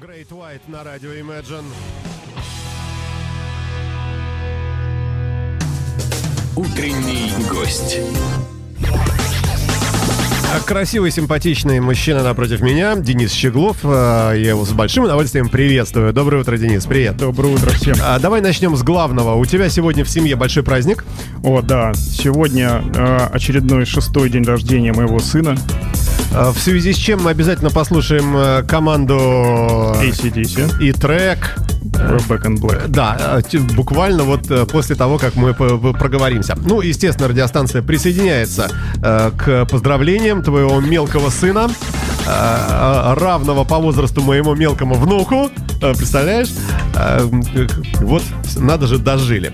Great White на радио Imagine. Утренний гость. Красивый, симпатичный мужчина напротив меня, Денис Щеглов. А, Я его с большим удовольствием приветствую. Доброе утро, Денис, привет. Доброе утро всем. А, Давай начнем с главного. У тебя сегодня в семье большой праздник. О, да, сегодня э, очередной шестой день рождения моего сына. А, В связи с чем мы обязательно послушаем э, команду ACDC, и трек. Back in Black. Да, э, т- буквально вот э, после того, как мы проговоримся. Ну, естественно, радиостанция присоединяется э, к поздравлениям твоего мелкого сына, э, э, равного по возрасту моему мелкому внуку. Э, Представляешь? Э, э, Вот, надо же, дожили.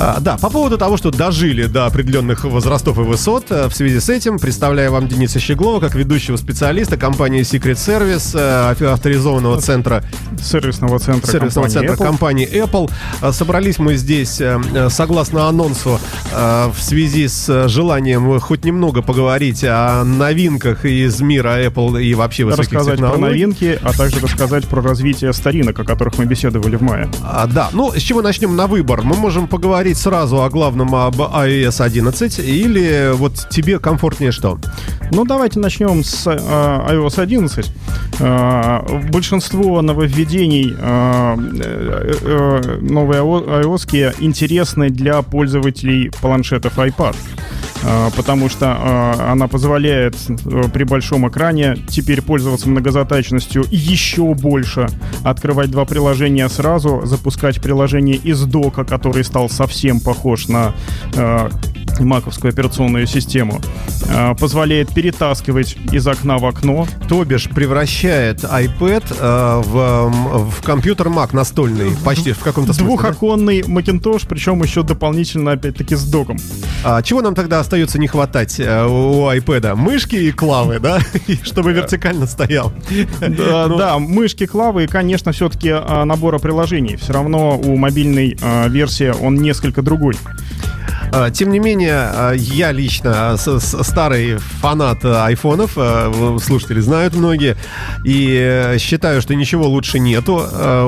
А, Да, по поводу того, что дожили до определенных возрастов и высот, э, в связи с этим представляю вам Дениса Щеглова как ведущего специалиста компании Secret Service, э, авто- авторизованного центра Сервисного центра сервисного компании центра Apple. компании Apple. Собрались мы здесь, согласно анонсу, в связи с желанием хоть немного поговорить о новинках из мира Apple и вообще высоких Рассказать про технологий. новинки, а также рассказать про развитие старинок, о которых мы беседовали в мае. А, да, ну с чего начнем на выбор? Мы можем поговорить сразу о главном об iOS 11 или вот тебе комфортнее что? Ну, давайте начнем с э, iOS 11. Э, большинство нововведений э, э, э, новой iOS интересны для пользователей планшетов iPad. Э, Потому что э, она позволяет э, при большом экране теперь пользоваться многозадачностью еще больше, открывать два приложения сразу, запускать приложение из дока, который стал совсем похож на э, маковскую операционную систему, э, позволяет перетаскивать из окна в окно. То бишь превращает iPad э, в, в компьютер Mac настольный, почти в каком-то смысле. да? Двухоконный Macintosh, причем еще дополнительно, опять-таки, с доком. А чего нам тогда остается не хватать э, у iPad? Мышки и клавы, да? Чтобы вертикально стоял. Да, Ну, да, мышки, клавы и, конечно, все-таки набора приложений. Все равно у мобильной а, версии он несколько другой. А, Тем не менее, а, я лично с- старый фанат айфонов, слушатели знают многие, и э, считаю, что ничего лучше нету.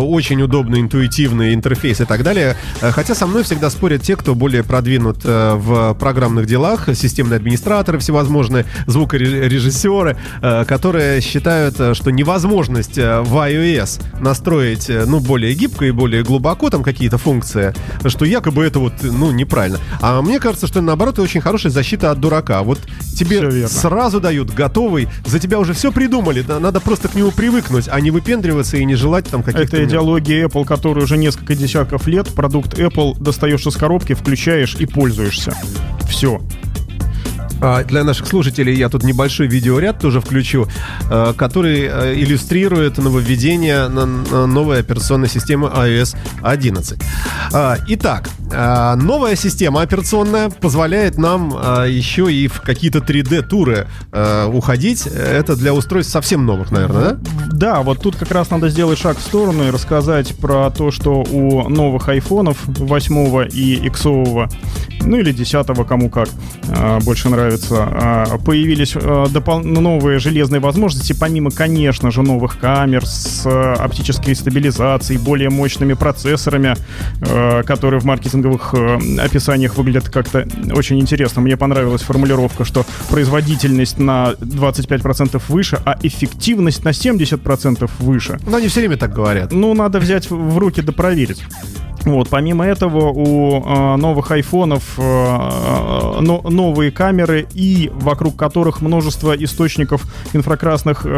Очень удобный, интуитивный интерфейс и так далее. Хотя со мной всегда спорят те, кто более продвинут э, в программных делах, системные администраторы всевозможные, звукорежиссеры, э, которые считают, э, что невозможность э, в iOS настроить, э, ну, более гибко и более глубоко там какие-то функции, что якобы это вот, ну, неправильно. А мне кажется, что наоборот, это очень хорошая защита от дурака. Вот тебе сразу дают готовый, за тебя уже все придумали, да, надо просто к нему привыкнуть, а не выпендриваться и не желать там каких-то... Это идеология Apple, которая уже несколько десятков лет. Продукт Apple достаешь из коробки, включаешь и пользуешься. Все. А, Для наших слушателей я тут небольшой видеоряд тоже включу, э, который э, иллюстрирует нововведение новой операционной системы iOS 11. А, Итак, а, новая система операционная позволяет нам а, еще и в какие-то 3D-туры э, уходить. Это для устройств совсем новых, наверное, да? Да, вот тут как раз надо сделать шаг в сторону и рассказать про то, что у новых айфонов 8 и иксового, ну или 10 кому как а, больше нравится, а, появились а, допол- новые железные возможности, помимо, конечно же, новых камер с а, оптической стабилизацией, более мощными процессорами, а, которые в маркетинговых а, описаниях выглядят как-то очень интересно. Мне понравилась формулировка, что производительность на 25% выше, а эффективность на 70% выше. Но они все время так говорят. Ну, надо взять в руки да проверить. Вот, помимо этого, у э, новых айфонов э, но- новые камеры и вокруг которых множество источников инфракрасных, э,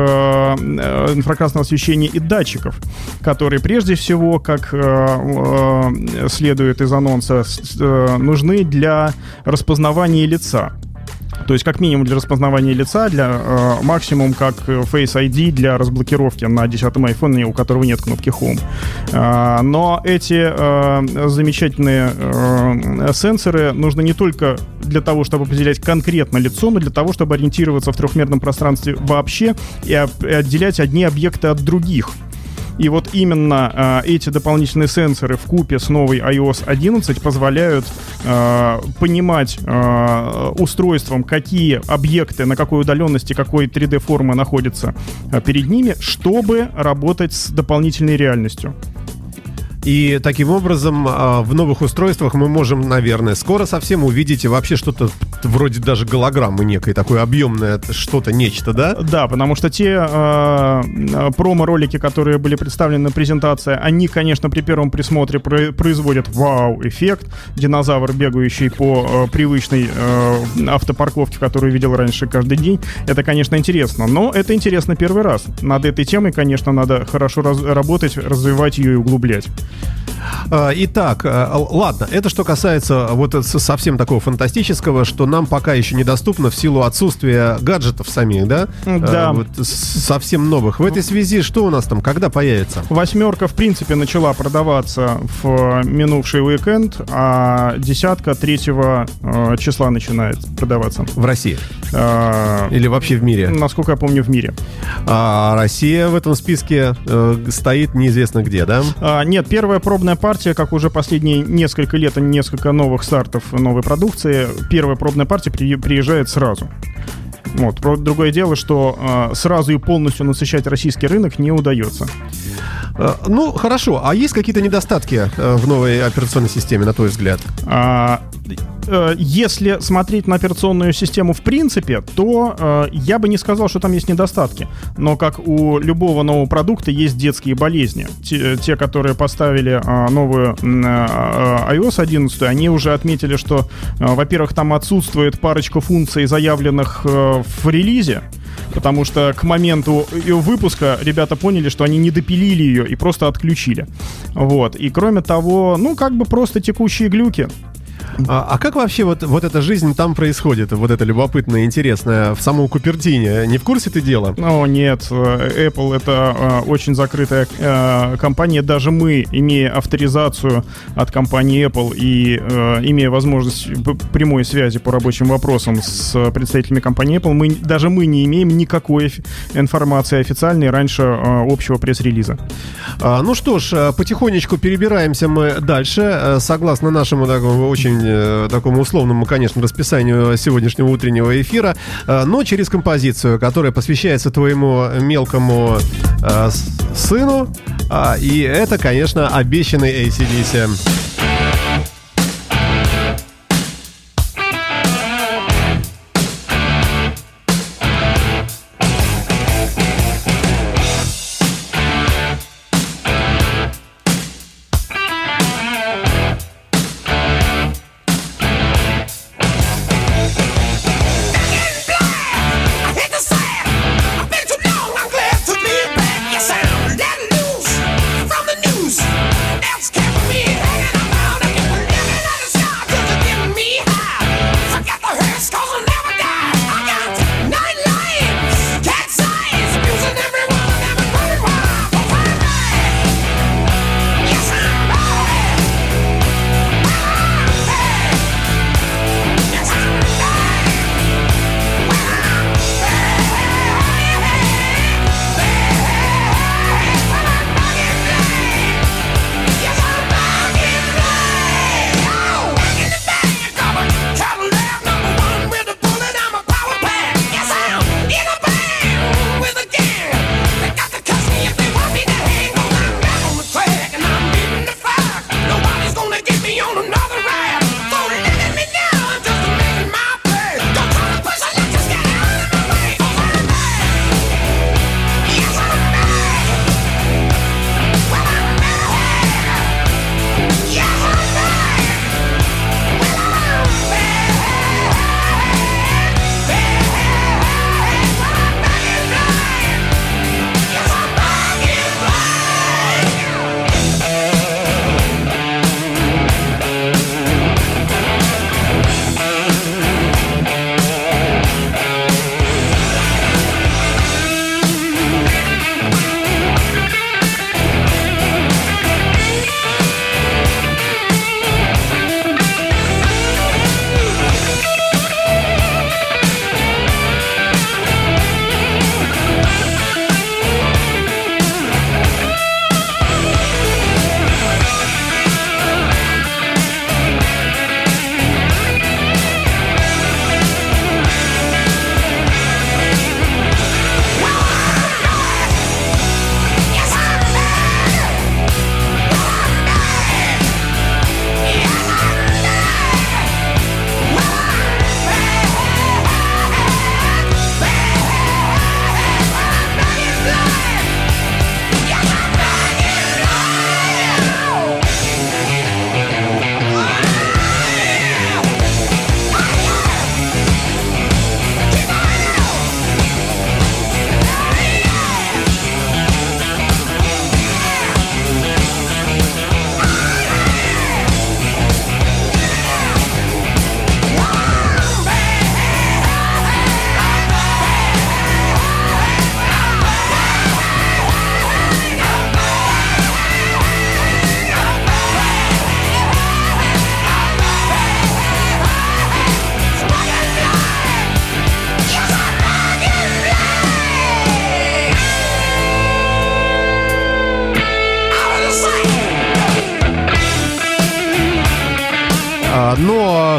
инфракрасного освещения и датчиков, которые прежде всего, как э, следует из анонса, с- э, нужны для распознавания лица. То есть как минимум для распознавания лица, для э, максимум как э, Face ID для разблокировки на 10 iPhone, у которого нет кнопки Home. А, но эти э, замечательные э, сенсоры нужны не только для того, чтобы определять конкретно лицо, но для того, чтобы ориентироваться в трехмерном пространстве вообще и, оп- и отделять одни объекты от других. И вот именно эти дополнительные сенсоры в купе с новой iOS 11 позволяют понимать устройством, какие объекты, на какой удаленности, какой 3D-формы находятся перед ними, чтобы работать с дополнительной реальностью. И таким образом а, в новых устройствах мы можем, наверное, скоро совсем увидеть вообще что-то вроде даже голограммы некой, такое объемное что-то, нечто, да? Да, потому что те э, промо-ролики, которые были представлены на презентации, они, конечно, при первом присмотре производят вау-эффект. Динозавр, бегающий по э, привычной э, автопарковке, которую видел раньше каждый день. Это, конечно, интересно. Но это интересно первый раз. Над этой темой, конечно, надо хорошо раз работать, развивать ее и углублять. А, итак, э, ладно, это что касается вот совсем такого фантастического, что нам пока еще недоступно в силу отсутствия гаджетов самих, да? Да. А, вот совсем новых. В этой связи что у нас там, когда появится? Восьмерка, в принципе, начала продаваться в минувший уикенд, а десятка третьего э, числа начинает продаваться. В России? А, Или вообще в мире? Насколько я помню, в мире. А Россия в этом списке э, стоит неизвестно где, да? А, нет, первая пробная партия, как уже последние несколько лет, несколько новых стартов новой продукции, первая пробная партия при, приезжает сразу. Вот. Другое дело, что э, сразу и полностью насыщать российский рынок не удается. Э, ну, хорошо. А есть какие-то недостатки э, в новой операционной системе, на твой взгляд? А, Э, если смотреть на операционную систему в принципе, то я бы не сказал, что там есть недостатки. Но как у любого нового продукта есть детские болезни. Те, те которые поставили э, новую э, iOS 11, они уже отметили, что, во-первых, там отсутствует парочка функций, заявленных в релизе. Потому что к моменту ее выпуска ребята поняли, что они не допилили ее и просто отключили. Вот. И кроме того, ну, как бы просто текущие глюки. А, а как вообще вот, вот эта жизнь там происходит, вот это любопытное, интересное, в самом Купертине? Не в курсе ты дела? О, нет, э, Apple это э, очень закрытая э, компания. Даже мы, имея авторизацию от компании Apple и имея возможность прямой связи по рабочим вопросам с представителями компании Apple, мы, даже мы не имеем никакой информации официальной раньше общего пресс-релиза. А, ну что ж, потихонечку перебираемся мы дальше. Согласно нашему такому очень э, такому условному, конечно, расписанию сегодняшнего утреннего эфира, э, но через композицию, которая посвящается твоему мелкому э, сыну. Э, и это, конечно, обещанный ACDC.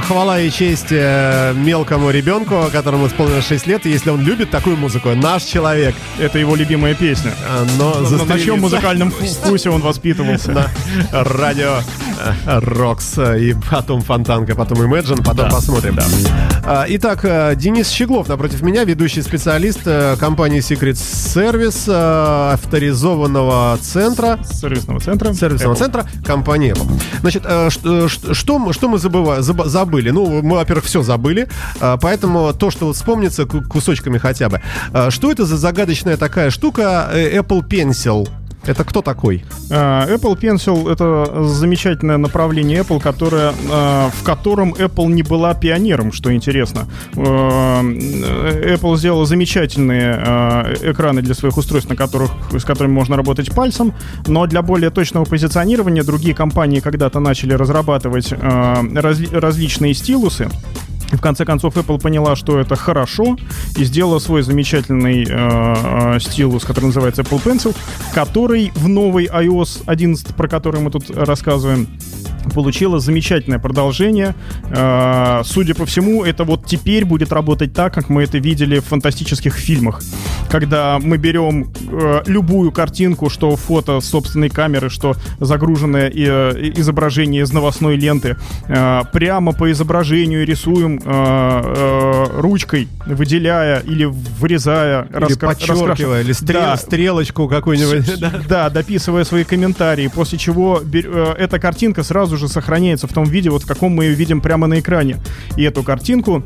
Хвала и честь э, мелкому ребенку, которому исполнилось 6 лет, если он любит такую музыку, наш человек. Это его любимая песня. Но На- На чьем музыкальном вку- вкусе он воспитывался? на радио Рокс, и потом Фонтанка, потом Imagine, потом посмотрим. А, Итак, э, Денис Щеглов напротив меня, ведущий специалист э, компании Secret Service, э, авторизованного центра Сервисного центра. сервисного Apple. центра компании Apple. Значит, что, мы- что мы забыва- забыли? Ну, мы, во-первых, все забыли, поэтому то, что вспомнится ку- кусочками хотя бы. Что это за загадочная такая штука Apple Pencil? Это кто такой? А, Apple Pencil это замечательное направление Apple, которое, а, в котором Apple не была пионером, что интересно. А, Apple сделала замечательные экраны для своих устройств, на которых, с которыми можно работать пальцем, но для более точного позиционирования другие компании когда-то начали разрабатывать разли- различные стилусы. И в конце концов Apple поняла, что это хорошо, и сделала свой замечательный э, э, стилус, который называется Apple Pencil, который в новый iOS 11, про который мы тут рассказываем, получила замечательное продолжение. Э, судя по всему, это вот теперь будет работать так, как мы это видели в фантастических фильмах. Когда мы берем э, любую картинку, что фото с собственной камеры, что загруженное э, изображение из новостной ленты, прямо по изображению рисуем ручкой, выделяя или вырезая, Или раска- подчеркивая, или стрел- Да. стрелочку какую-нибудь. Да. Дописывая свои комментарии, после чего эта картинка сразу же сохраняется в том виде, вот в каком мы ее видим прямо на экране. И эту картинку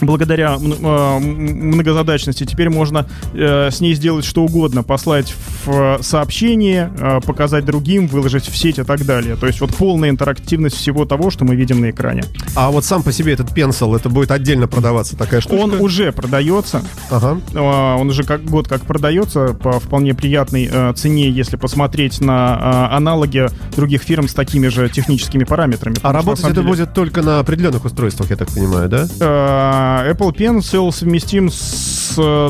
благодаря э, м- многозадачности теперь можно э, с ней сделать что угодно, послать в э, сообщение, э, показать другим, выложить в сеть и так далее. То есть вот полная интерактивность всего того, что мы видим на экране. А вот сам по себе этот пенсил, это будет отдельно продаваться такая штука? Он уже продается, Ага. А, Он уже как год как продается по вполне приятной э, цене, если посмотреть на э, аналоги других фирм с такими же техническими параметрами. А работать это деле, будет только на определенных устройствах, я так понимаю, да? Apple Pencil совместим с э,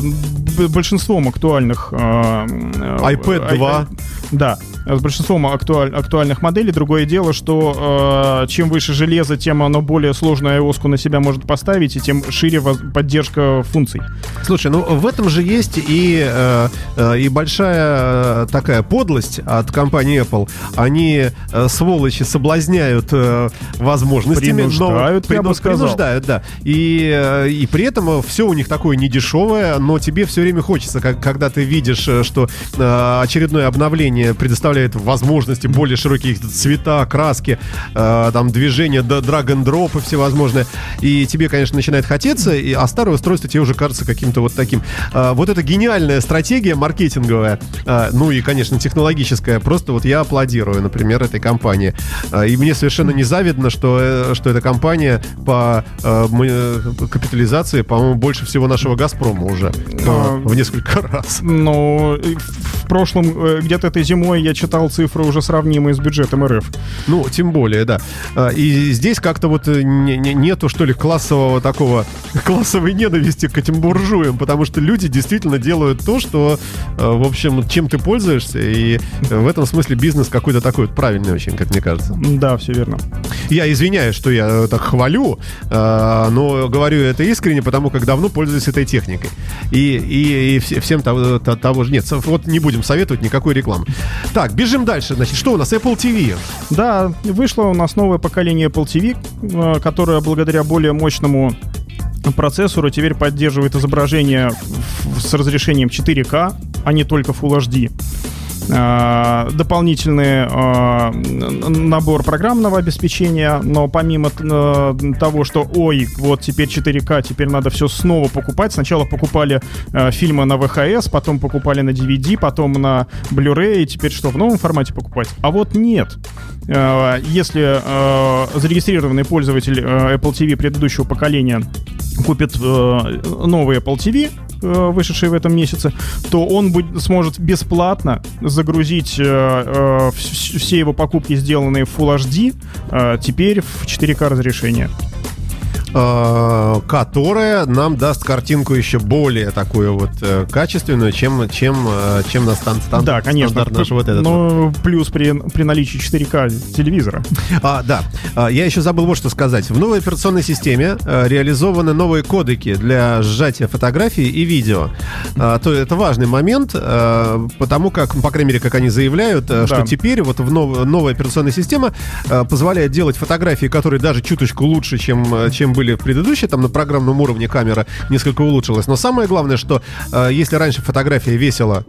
большинством актуальных... э, э, iPad ай- 2. ай- Да, с большинством актуаль- актуальных моделей. Другое дело, что э, чем выше железо, тем оно более сложную iOS на себя может поставить, и тем шире поддержка функций. Слушай, ну в этом же есть и, э, э, и большая э, такая подлость от компании Apple. Они, э, сволочи, соблазняют э, возможностями. Принуждают, я бы сказал. Принуждают, да. И, э, и при этом все у них такое недешевое, но тебе все время хочется, как, когда ты видишь, э, что э, очередное обновление предоставляет возможности более широкие цвета, краски, э, там движения, драг-н-дропы всевозможные. И тебе, конечно, начинает хотеться, и, а старое устройство тебе уже кажется каким-то вот таким. А, вот это гениальная стратегия маркетинговая, а, ну и, конечно, технологическая. Просто вот я аплодирую, например, этой компании. А, и мне совершенно не завидно, что, э, что эта компания по э, э, капитализации, по-моему, больше всего нашего «Газпрома» уже. А, в несколько раз. Но э, в в прошлом, э, где-то этой зимой я читал цифры уже сравнимые с бюджетом РФ. Ну, тем более, да. А, И здесь как-то вот э, не- не- нету, что ли, классового такого, классовой ненависти к этим буржуям, потому что люди действительно делают то, что, э, в общем, чем ты пользуешься, и э, в этом смысле бизнес какой-то такой вот правильный очень, как мне кажется. Да, все верно. Я извиняюсь, что я так хвалю, но говорю это искренне, потому как давно пользуюсь этой техникой. И, и, и все- всем того, то- того же... Нет, вот не будем советовать никакой рекламы. Так, бежим дальше. Значит, что у нас? Apple TV. Да, вышло у нас новое поколение Apple TV, э, которое благодаря более мощному процессору теперь поддерживает изображение с разрешением 4К, а не только Full HD. Э, дополнительный э, набор программного обеспечения, но помимо э, того, что ой, вот теперь 4К, теперь надо все снова покупать. Сначала покупали фильмы на VHS, потом покупали на DVD, потом на Blu-ray, и теперь что, в новом формате покупать? А вот нет. Если зарегистрированный пользователь Apple TV предыдущего поколения купит новый Apple TV, вышедший в этом месяце, то он будет, сможет бесплатно загрузить э, э, вс- все его покупки, сделанные в Full HD, э, теперь в 4К разрешение. Э, которая нам даст картинку еще более такую вот э, качественную, чем, чем, э, чем на стан стан Да, конечно. стандарт наш вот этот. вот. Но плюс при, при наличии 4К телевизора. А, да, А, я еще забыл вот что сказать. В новой операционной системе реализованы новые кодеки для сжатия фотографий и видео. А, то это важный момент, потому как, ну, по крайней мере, как они заявляют, э, что Да. теперь вот в нов- новая операционная система позволяет делать фотографии, которые даже чуточку лучше, чем, чем были в предыдущей, там на программном уровне камера несколько улучшилась. Но самое главное, что э, если раньше фотография весила,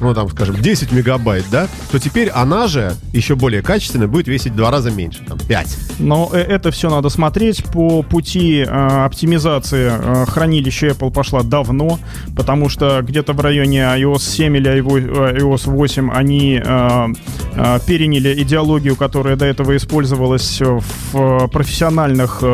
ну там, скажем, 10 мегабайт, да, то теперь она же еще более качественная будет весить в два раза меньше, там 5. Но э, это все надо смотреть по пути э, оптимизации э, хранилища Apple пошла давно, потому что где-то в районе iOS 7 или iO- э, iOS 8 они э, э, переняли идеологию, которая до этого использовалась в профессиональных э,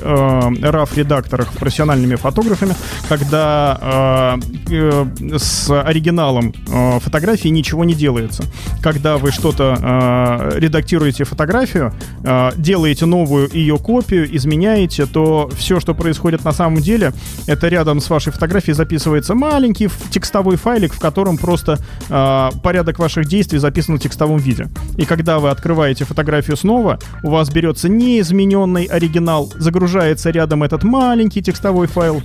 э, RAW-редакторах профессиональными фотографами, когда э, э, с оригиналом э, фотографии ничего не делается. Когда вы что-то э, редактируете фотографию, э, делаете новую ее копию, изменяете, то все, что происходит на самом деле, это рядом с вашей фотографией записывается маленький текстовой файлик, в котором просто э, порядок ваших действий записан в текстовом виде. И когда вы открываете фотографию снова, у вас берется неизмененный оригинал, загружается рядом этот маленький текстовой файл,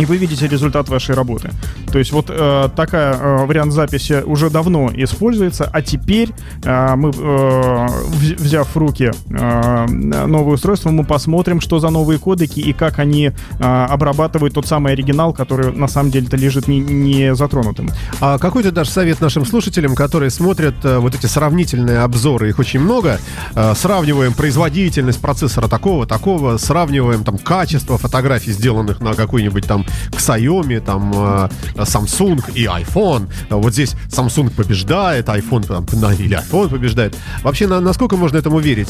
и вы видите результат вашей работы. То есть вот э, такая э, вариант записи уже давно используется, а теперь э, мы, э, вз- взяв в руки э, новое устройство, мы посмотрим, что за новые кодеки и как они э, обрабатывают тот самый оригинал, который на самом деле-то лежит не, не затронутым. А какой ты дашь совет нашим слушателям, которые смотрят э, вот эти сравнительные обзоры, их очень много, э, сравниваем производительность процессора такого, такого, сравниваем там качество фотографий, сделанных на какой-нибудь там Xiaomi, там э, Samsung и iPhone. Вот здесь Samsung побеждает, iPhone там, или iPhone побеждает. Вообще, на- насколько можно этому верить?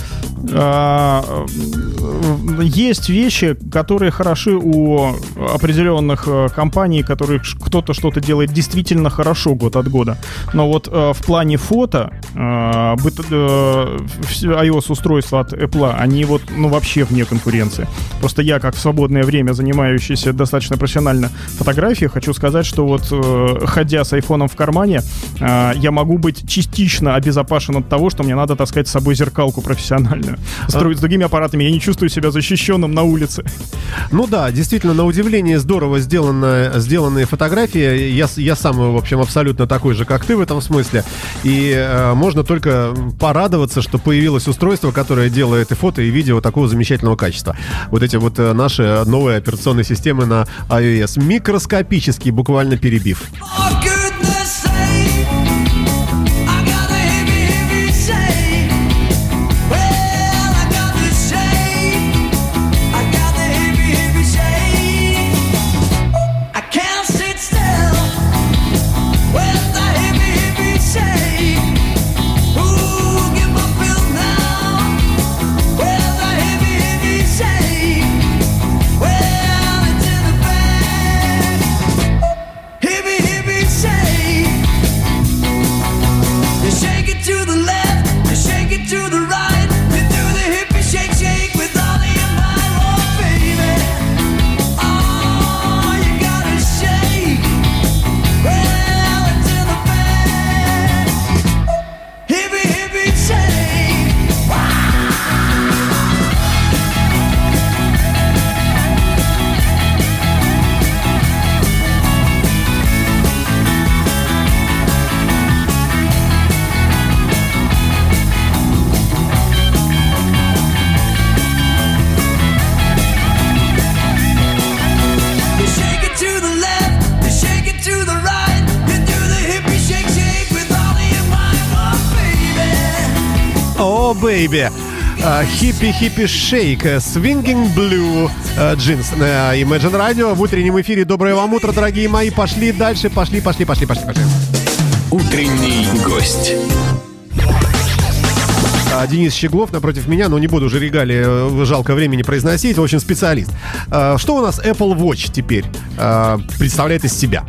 А, э, Есть вещи, которые хороши у определенных э, компаний, которые кто-то что-то делает действительно хорошо год от года. Но вот в плане фото iOS-устройства от Apple, они вот ну вообще вне конкуренции. Просто я, как в свободное время занимающийся достаточно фотографией, хочу сказать, что вот э, ходя с айфоном в кармане, э, я могу быть частично обезопасен от того, что мне надо таскать с собой зеркалку профессиональную. С, дру- с другими аппаратами я не чувствую себя защищенным на улице. Ну да, действительно, на удивление здорово сделано, сделанные фотографии. Я, я сам, в общем, абсолютно такой же, как ты в этом смысле. И э, можно только порадоваться, что появилось устройство, которое делает и фото, и видео такого замечательного качества. Вот эти вот э, наши новые операционные системы на iOS. Микроскопические, буквально перебив. Baby. Хиппи-хиппи шейк, свингинг блю джинс. Э, Imagine Radio в утреннем эфире. Доброе вам утро, дорогие мои. Пошли дальше, пошли, пошли, пошли, пошли, пошли. Утренний гость. А, Денис Щеглов напротив меня, но не буду уже регалии, э, жалко времени произносить, в общем, специалист. А, Что у нас Apple Watch теперь а, представляет из себя?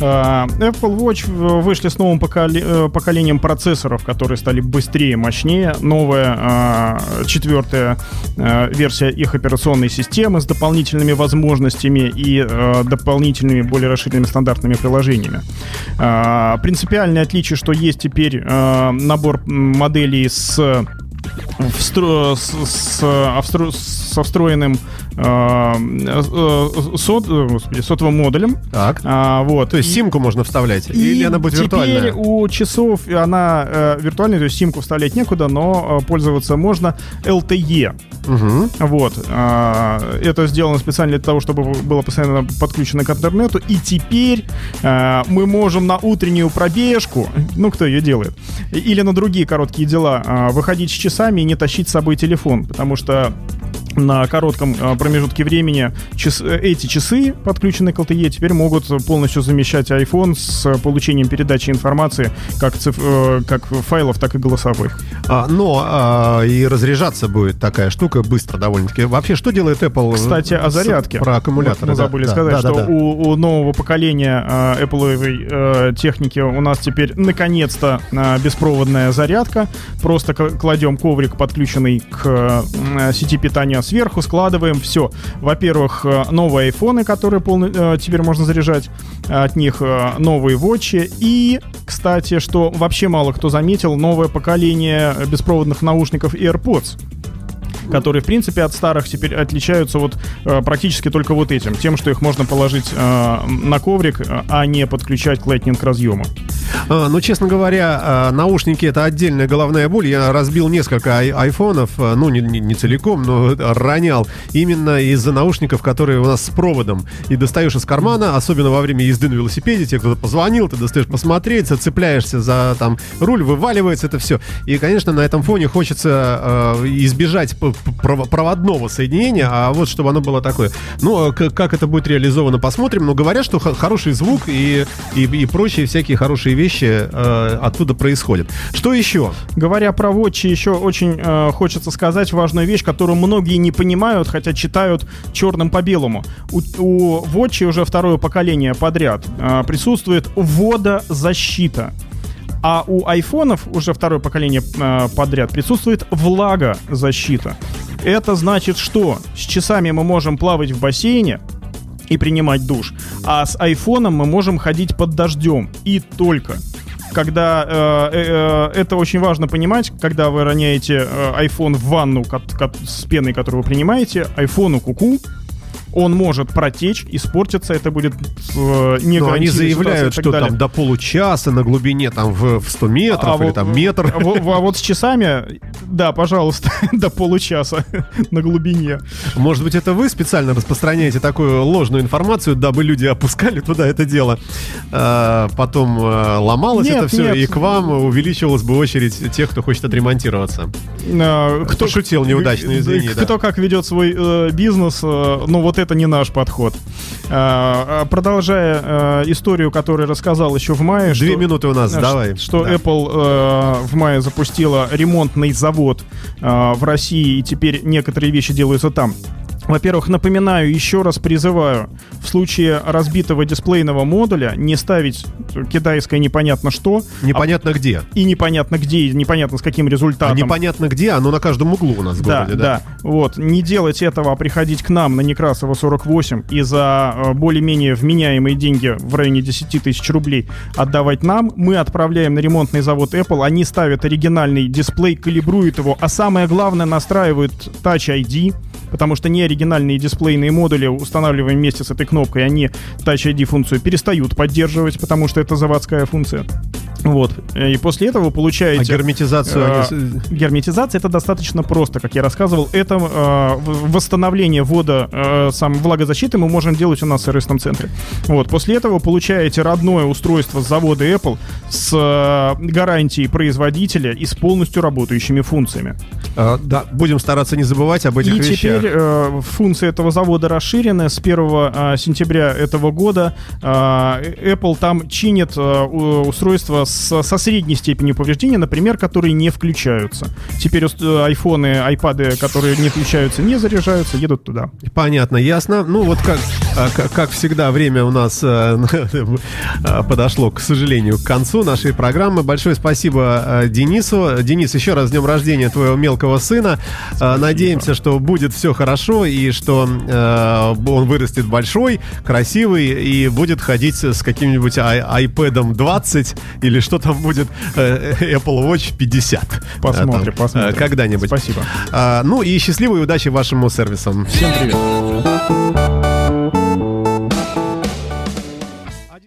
А, Apple Watch вышли с новым э, поколением процессоров, которые стали быстрее, мощнее. Новая а, четвертая а, версия их операционной системы с дополнительными возможностями и а, дополнительными, более расширенными стандартными приложениями. Принципиальное отличие, что есть теперь набор моделей с встро- с, с, встро- со встроенным э, э, сот- э, господи, сотовым модулем. Так. А, вот. То есть симку можно вставлять? и Или она будет теперь виртуальная? у часов она э, виртуальная, то есть симку вставлять некуда, но э, пользоваться можно LTE. Мгм. Вот. а, это сделано специально для того, чтобы было постоянно подключено к интернету. И теперь а, мы можем на утреннюю пробежку, ну, кто ее делает, или на другие короткие дела, а, выходить с часами и не тащить с собой телефон, потому что на коротком а, промежутке времени час- э, эти часы, подключенные к LTE, теперь могут полностью замещать iPhone с получением передачи информации как, циф- э, как файлов, так и голосовых. А, но а, и разряжаться будет такая штука быстро довольно-таки. Вообще, что делает Apple? Кстати, о с- зарядке. Про аккумуляторы. Вот мы да, забыли да, сказать, да, что да, да. У, у нового поколения э, Apple э, техники у нас теперь наконец-то э, беспроводная зарядка. Просто кладем коврик, подключенный к э, сети питания сверху, складываем. Все. Во-первых, э, новые айфоны, которые полный, э, теперь можно заряжать. От них э, новые вотчи. И, кстати, что вообще мало кто заметил, новое поколение беспроводных наушников AirPods которые, в принципе, от старых теперь отличаются вот э, практически только вот этим, тем, что их можно положить э, на коврик, э, а не подключать к Lightning разъему. А, ну, честно говоря, а, наушники это отдельная головная боль. Я разбил несколько ай- айфонов, а, ну, не, не- не целиком, но ронял. Именно из-за наушников, которые у нас с проводом. И достаешь из кармана, особенно во время езды на велосипеде, тебе кто-то позвонил, ты достаешь посмотреть, цепляешься за там руль, вываливается это все. И, конечно, на этом фоне хочется э, избежать проводного соединения, а вот чтобы оно было такое. Ну, как это будет реализовано, посмотрим. Но говорят, что хороший звук и, и, и прочие всякие хорошие вещи э, оттуда происходят. Что еще? Говоря про Watch, еще очень э, хочется сказать важную вещь, которую многие не понимают, хотя читают черным по белому. У, у Watch уже второе поколение подряд э, присутствует водозащита. А у айфонов уже второе поколение э, подряд присутствует влагозащита. Это значит, что с часами мы можем плавать в бассейне, и принимать душ. А с айфоном мы можем ходить под дождем. И только. Когда э, э, э, это очень важно понимать, когда вы роняете э, iPhone в ванну кот- кот- с пеной, которую вы принимаете, айфону куку, он может протечь, испортиться, это будет э, не Ну, они заявляют, что далее. там до получаса на глубине там в, в 100 метров А или вот- там метр. А, во- а вот с часами, да, пожалуйста, до получаса на глубине. Может быть, это вы специально распространяете такую ложную информацию, дабы люди опускали туда это дело. А, потом э, ломалось Нет, это все, нет. и к вам увеличивалась бы очередь тех, кто хочет отремонтироваться. Э, Пошутил неудачно, извини, да. Кто как ведет свой э, бизнес, э, ну вот это не наш подход. Э, э, продолжая э, историю, которую рассказал еще в мае, Две что, минуты у нас, э, давай. что Да. Apple э, в мае запустила ремонтный завод э, в России, и теперь некоторые вещи делаются там. Во-первых, напоминаю, еще раз призываю, в случае разбитого дисплейного модуля не ставить китайское непонятно что, Непонятно где. и непонятно где, и непонятно с каким А результатом. непонятно где, оно на каждом углу у нас в Да, городе, да, Вот, не делать этого, а приходить к нам на Некрасова 48 и за э, более-менее вменяемые деньги в районе 10 тысяч рублей отдавать нам. Мы отправляем на ремонтный завод Apple, они ставят оригинальный дисплей, калибруют его, а самое главное настраивают Touch ID, потому что не оригинальные дисплейные модули устанавливаем вместе с этой кнопкой, они Touch ID функцию перестают поддерживать, потому что это заводская функция. Вот. И после этого вы А получаете... герметизацию Э, они... Герметизация это достаточно просто, как я рассказывал. Это э, в- восстановление вода, э, сам влагозащиты мы можем делать у нас в сервисном центре. Вот. После этого получаете родное устройство с завода Apple с э, гарантией производителя и с полностью работающими функциями. А, да, будем стараться не забывать об этих И вещах. теперь э, функции этого завода расширены. С 1 э, сентября этого года э, Apple там чинит э, у- устройство с- со средней степенью повреждения, например, которые не включаются. Теперь э, айфоны, айпады, которые не включаются, не заряжаются, едут туда. Понятно, ясно. Ну вот как, а, как, как всегда, время у нас э, э, подошло, к сожалению, к концу нашей программы. Большое спасибо э, Денису. Денис, еще раз с днем рождения твоего мелкого сына. Э, Надеемся, что будет все хорошо и что э, он вырастет большой, красивый и будет ходить с каким-нибудь iPad 20 или что там будет э, Apple Watch 50. Посмотрим, Э, там, посмотрим. э, Когда-нибудь. Спасибо. А, ну и счастливой удачи вашему сервисам. Всем привет.